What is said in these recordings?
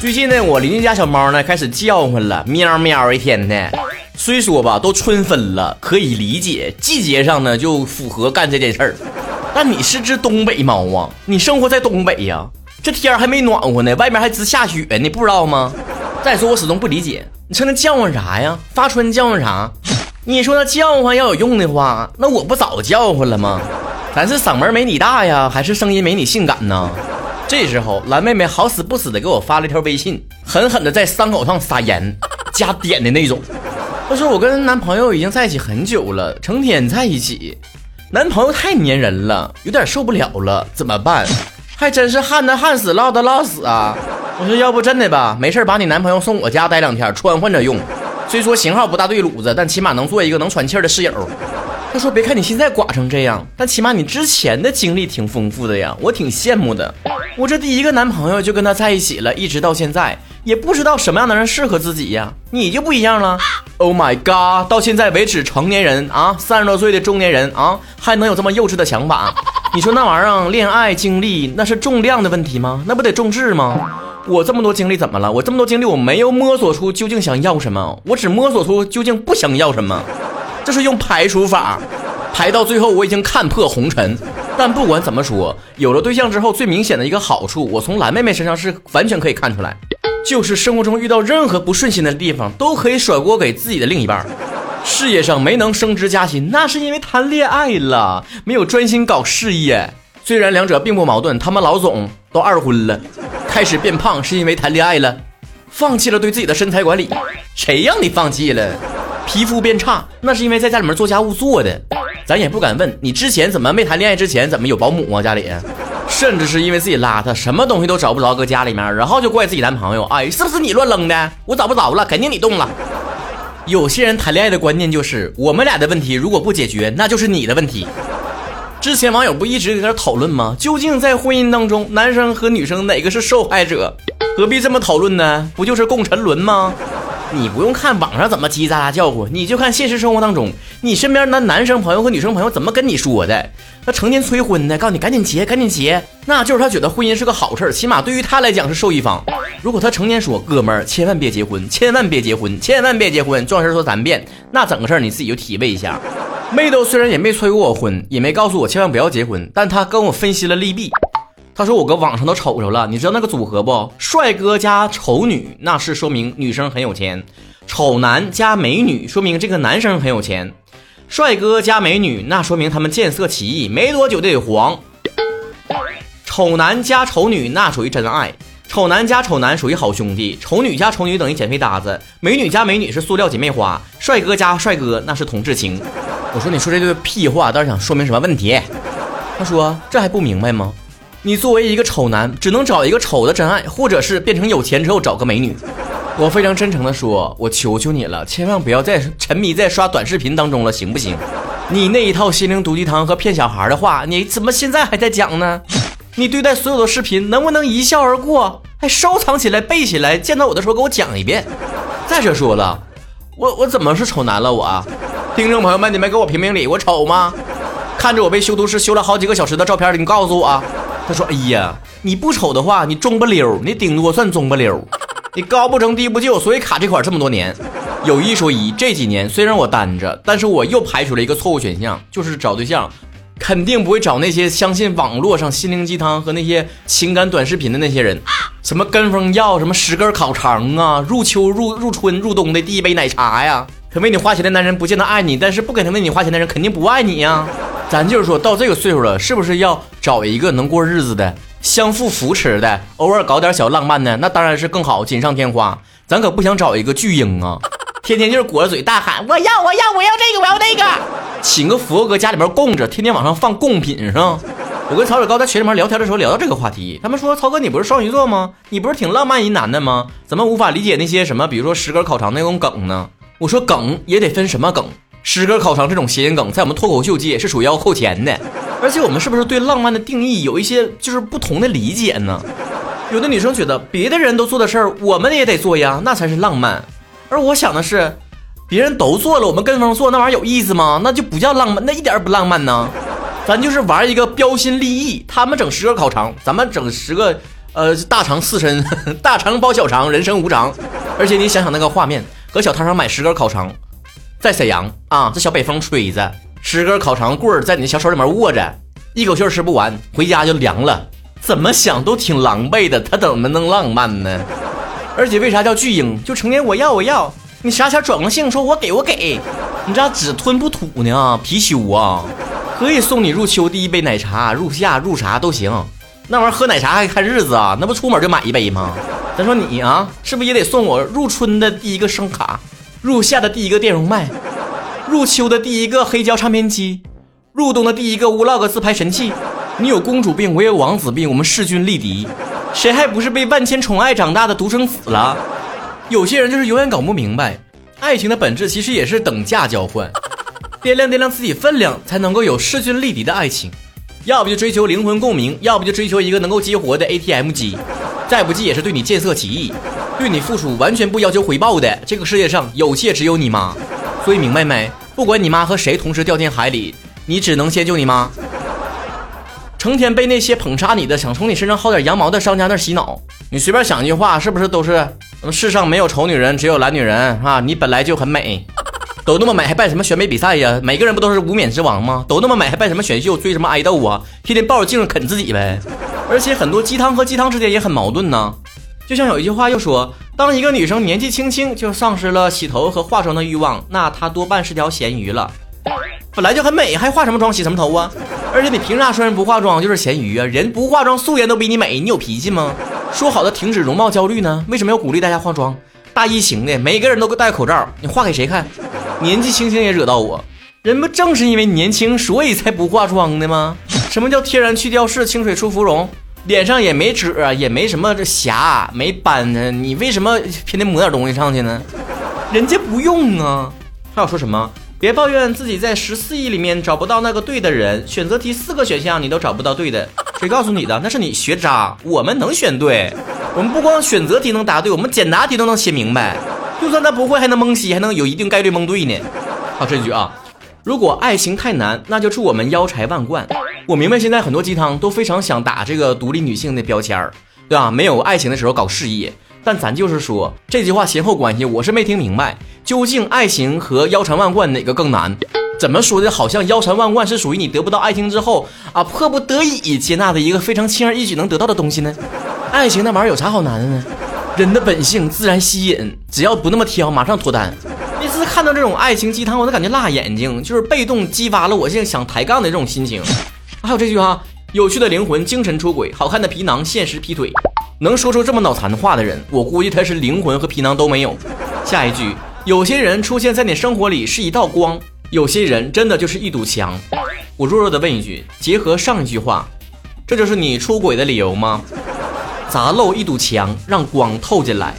最近呢，我邻居家小猫呢开始叫唤了，喵喵一天的。虽说吧，都春分了，可以理解，季节上呢就符合干这件事儿。但你是只东北猫啊，你生活在东北呀，这天还没暖和呢，外面还直下雪，你不知道吗？再说我始终不理解，你说那叫唤啥呀？发春叫唤啥？你说那叫唤要有用的话，那我不早叫唤了吗？咱是嗓门没你大呀，还是声音没你性感呢？这时候，蓝妹妹好死不死的给我发了一条微信，狠狠的在伤口上撒盐加碘的那种。她说我跟男朋友已经在一起很久了，成天在一起，男朋友太粘人了，有点受不了了，怎么办？还真是旱的旱死，涝的涝死啊！我说要不真的吧，没事把你男朋友送我家待两天，穿换着用。虽说型号不大对路子，但起码能做一个能喘气的室友。他说别看你现在寡成这样，但起码你之前的经历挺丰富的呀，我挺羡慕的。我这第一个男朋友就跟他在一起了，一直到现在也不知道什么样的人适合自己呀。你就不一样了，Oh my god！到现在为止，成年人啊，三十多岁的中年人啊，还能有这么幼稚的想法？你说那玩意儿，恋爱经历那是重量的问题吗？那不得重质吗？我这么多经历怎么了？我这么多经历，我没有摸索出究竟想要什么，我只摸索出究竟不想要什么。这是用排除法，排到最后我已经看破红尘。但不管怎么说，有了对象之后，最明显的一个好处，我从蓝妹妹身上是完全可以看出来，就是生活中遇到任何不顺心的地方，都可以甩锅给自己的另一半。事业上没能升职加薪，那是因为谈恋爱了，没有专心搞事业。虽然两者并不矛盾，他们老总都二婚了，开始变胖是因为谈恋爱了，放弃了对自己的身材管理。谁让你放弃了？皮肤变差，那是因为在家里面做家务做的。咱也不敢问你之前怎么没谈恋爱之前怎么有保姆啊家里，甚至是因为自己邋遢，什么东西都找不着搁家里面，然后就怪自己男朋友，哎，是不是你乱扔的？我找不着了，肯定你动了。有些人谈恋爱的观念就是我们俩的问题如果不解决，那就是你的问题。之前网友不一直在那讨论吗？究竟在婚姻当中，男生和女生哪个是受害者？何必这么讨论呢？不就是共沉沦吗？你不用看网上怎么叽叽喳喳叫唤，你就看现实生活当中，你身边的男生朋友和女生朋友怎么跟你说的。那成天催婚的，告诉你赶紧结，赶紧结，那就是他觉得婚姻是个好事儿，起码对于他来讲是受益方。如果他成天说哥们儿千万别结婚，千万别结婚，千万别结婚，壮事说三遍，那整个事儿你自己就体会一下。妹豆虽然也没催过我婚，也没告诉我千万不要结婚，但他跟我分析了利弊。他说我搁网上都瞅着了，你知道那个组合不？帅哥加丑女，那是说明女生很有钱；丑男加美女，说明这个男生很有钱；帅哥加美女，那说明他们见色起意，没多久就得黄；丑男加丑女，那属于真爱；丑男加丑男属于好兄弟；丑女加丑女等于减肥搭子；美女加美女是塑料姐妹花；帅哥加帅哥那是同志情。我说你说这个屁话，倒是想说明什么问题？他说这还不明白吗？你作为一个丑男，只能找一个丑的真爱，或者是变成有钱之后找个美女。我非常真诚的说，我求求你了，千万不要再沉迷在刷短视频当中了，行不行？你那一套心灵毒鸡汤和骗小孩的话，你怎么现在还在讲呢？你对待所有的视频，能不能一笑而过？还收藏起来背起来，见到我的时候给我讲一遍。再者说了，我我怎么是丑男了？我，听众朋友们，你们给我评评理，我丑吗？看着我被修图师修了好几个小时的照片，你告诉我。他说：“哎呀，你不丑的话，你中不溜，你顶多算中不溜，你高不成低不就，所以卡这块这么多年。有一说一，这几年虽然我单着，但是我又排除了一个错误选项，就是找对象，肯定不会找那些相信网络上心灵鸡汤和那些情感短视频的那些人，什么跟风要什么十根烤肠啊，入秋入入春入冬的第一杯奶茶呀，肯为你花钱的男人不见得爱你，但是不给他为你花钱的人肯定不爱你呀。”咱就是说到这个岁数了，是不是要找一个能过日子的、相互扶持的，偶尔搞点小浪漫的，那当然是更好，锦上添花。咱可不想找一个巨婴啊，天天就是裹着嘴大喊我要我要我要这个我要那个，请个佛搁家里面供着，天天往上放贡品是吧？我跟曹雪高在群里面聊天的时候聊到这个话题，他们说曹哥你不是双鱼座吗？你不是挺浪漫一男的吗？怎么无法理解那些什么，比如说十根烤肠那种梗呢？我说梗也得分什么梗。十根烤肠这种谐音梗，在我们脱口秀界是属于要扣钱的。而且我们是不是对浪漫的定义有一些就是不同的理解呢？有的女生觉得别的人都做的事儿，我们也得做呀，那才是浪漫。而我想的是，别人都做了，我们跟风做，那玩意儿有意思吗？那就不叫浪漫，那一点也不浪漫呢。咱就是玩一个标新立异，他们整十个烤肠，咱们整十个呃，大肠刺身，大肠包小肠，人生无常。而且你想想那个画面，搁小摊上买十根烤肠，在沈阳啊，这小北风吹着，十根烤肠棍在你小手里面握着，一口气吃不完，回家就凉了。怎么想都挺狼狈的，他怎么能浪漫呢？而且为啥叫巨婴？就成天我要我要，你啥前转过性，说我给我给，你咋只吞不吐呢？貔貅啊！可以送你入秋第一杯奶茶，入夏入啥都行。那玩意儿喝奶茶还看日子啊？那不出门就买一杯吗？咱说你啊，是不是也得送我入春的第一个声卡，入夏的第一个电容麦，入秋的第一个黑胶唱片机，入冬的第一个 vlog 自拍神器？你有公主病，我有王子病，我们势均力敌，谁还不是被万千宠爱长大的独生子了？有些人就是永远搞不明白，爱情的本质其实也是等价交换。掂量掂量自己分量，才能够有势均力敌的爱情。要不就追求灵魂共鸣，要不就追求一个能够激活的 ATM 机，再不济也是对你见色起意，对你付出完全不要求回报的。这个世界上有且只有你妈，所以明白没？不管你妈和谁同时掉进海里，你只能先救你妈。成天被那些捧杀你的、想从你身上薅点羊毛的商家那洗脑，你随便想一句话，是不是都是世上没有丑女人，只有懒女人啊？你本来就很美。都那么美，还办什么选美比赛呀？每个人不都是无冕之王吗？都那么美，还办什么选秀、追什么爱豆啊？天天抱着镜子啃自己呗。而且很多鸡汤和鸡汤之间也很矛盾呢。就像有一句话又说，当一个女生年纪轻轻就丧失了洗头和化妆的欲望，那她多半是条咸鱼了。本来就很美，还化什么妆、洗什么头啊？而且你凭啥说人不化妆就是咸鱼啊？人不化妆素颜都比你美，你有脾气吗？说好的停止容貌焦虑呢？为什么要鼓励大家化妆？大疫情的，每个人都戴口罩，你画给谁看？年纪轻轻也惹到我，人不正是因为年轻，所以才不化妆的吗？什么叫天然去掉痣，清水出芙蓉？脸上也没褶，也没什么这瑕，没斑呢，你为什么偏得抹点东西上去呢？人家不用啊。还有说什么？别抱怨自己在十四亿里面找不到那个对的人，选择题四个选项你都找不到对的，谁告诉你的？那是你学渣，我们能选对，我们不光选择题能答对，我们简答题都能写明白。就算他不会，还能蒙西，还能有一定概率蒙对呢。好，这句啊，如果爱情太难，那就祝我们腰缠万贯。我明白现在很多鸡汤都非常想打这个独立女性的标签儿，对吧？没有爱情的时候搞事业，但咱就是说这句话前后关系，我是没听明白。究竟爱情和腰缠万贯哪个更难？怎么说的？好像腰缠万贯是属于你得不到爱情之后啊，迫不得已接纳的一个非常轻而易举能得到的东西呢？爱情那玩意儿有啥好难的呢？人的本性自然吸引，只要不那么挑，马上脱单。每次看到这种爱情鸡汤，我都感觉辣眼睛，就是被动激发了我现在想抬杠的这种心情。还有这句哈，有趣的灵魂精神出轨，好看的皮囊现实劈腿。能说出这么脑残的话的人，我估计他是灵魂和皮囊都没有。下一句，有些人出现在你生活里是一道光，有些人真的就是一堵墙。我弱弱的问一句，结合上一句话，这就是你出轨的理由吗？砸漏一堵墙，让光透进来。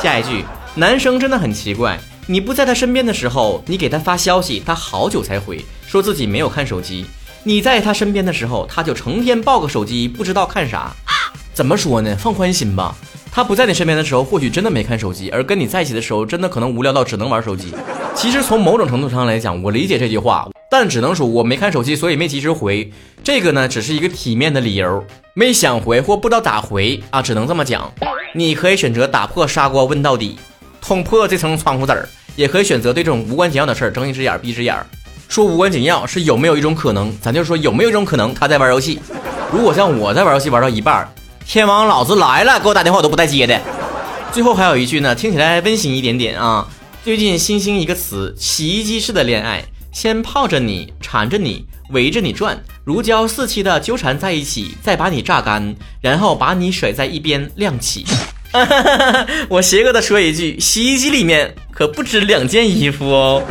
下一句，男生真的很奇怪，你不在他身边的时候，你给他发消息，他好久才回，说自己没有看手机；你在他身边的时候，他就成天抱个手机，不知道看啥。怎么说呢？放宽心吧，他不在你身边的时候，或许真的没看手机；而跟你在一起的时候，真的可能无聊到只能玩手机。其实从某种程度上来讲，我理解这句话。但只能说我没看手机，所以没及时回。这个呢，只是一个体面的理由，没想回或不知道咋回啊，只能这么讲。你可以选择打破砂锅问到底，捅破这层窗户纸儿，也可以选择对这种无关紧要的事儿睁一只眼闭一只眼儿。说无关紧要是有没有一种可能，咱就说有没有一种可能他在玩游戏。如果像我在玩游戏玩到一半，天王老子来了，给我打电话我都不带接的。最后还有一句呢，听起来温馨一点点啊。最近新兴一个词，洗衣机式的恋爱。先泡着你，缠着你，围着你转，如胶似漆的纠缠在一起，再把你榨干，然后把你甩在一边晾起。我邪恶的说一句，洗衣机里面可不止两件衣服哦。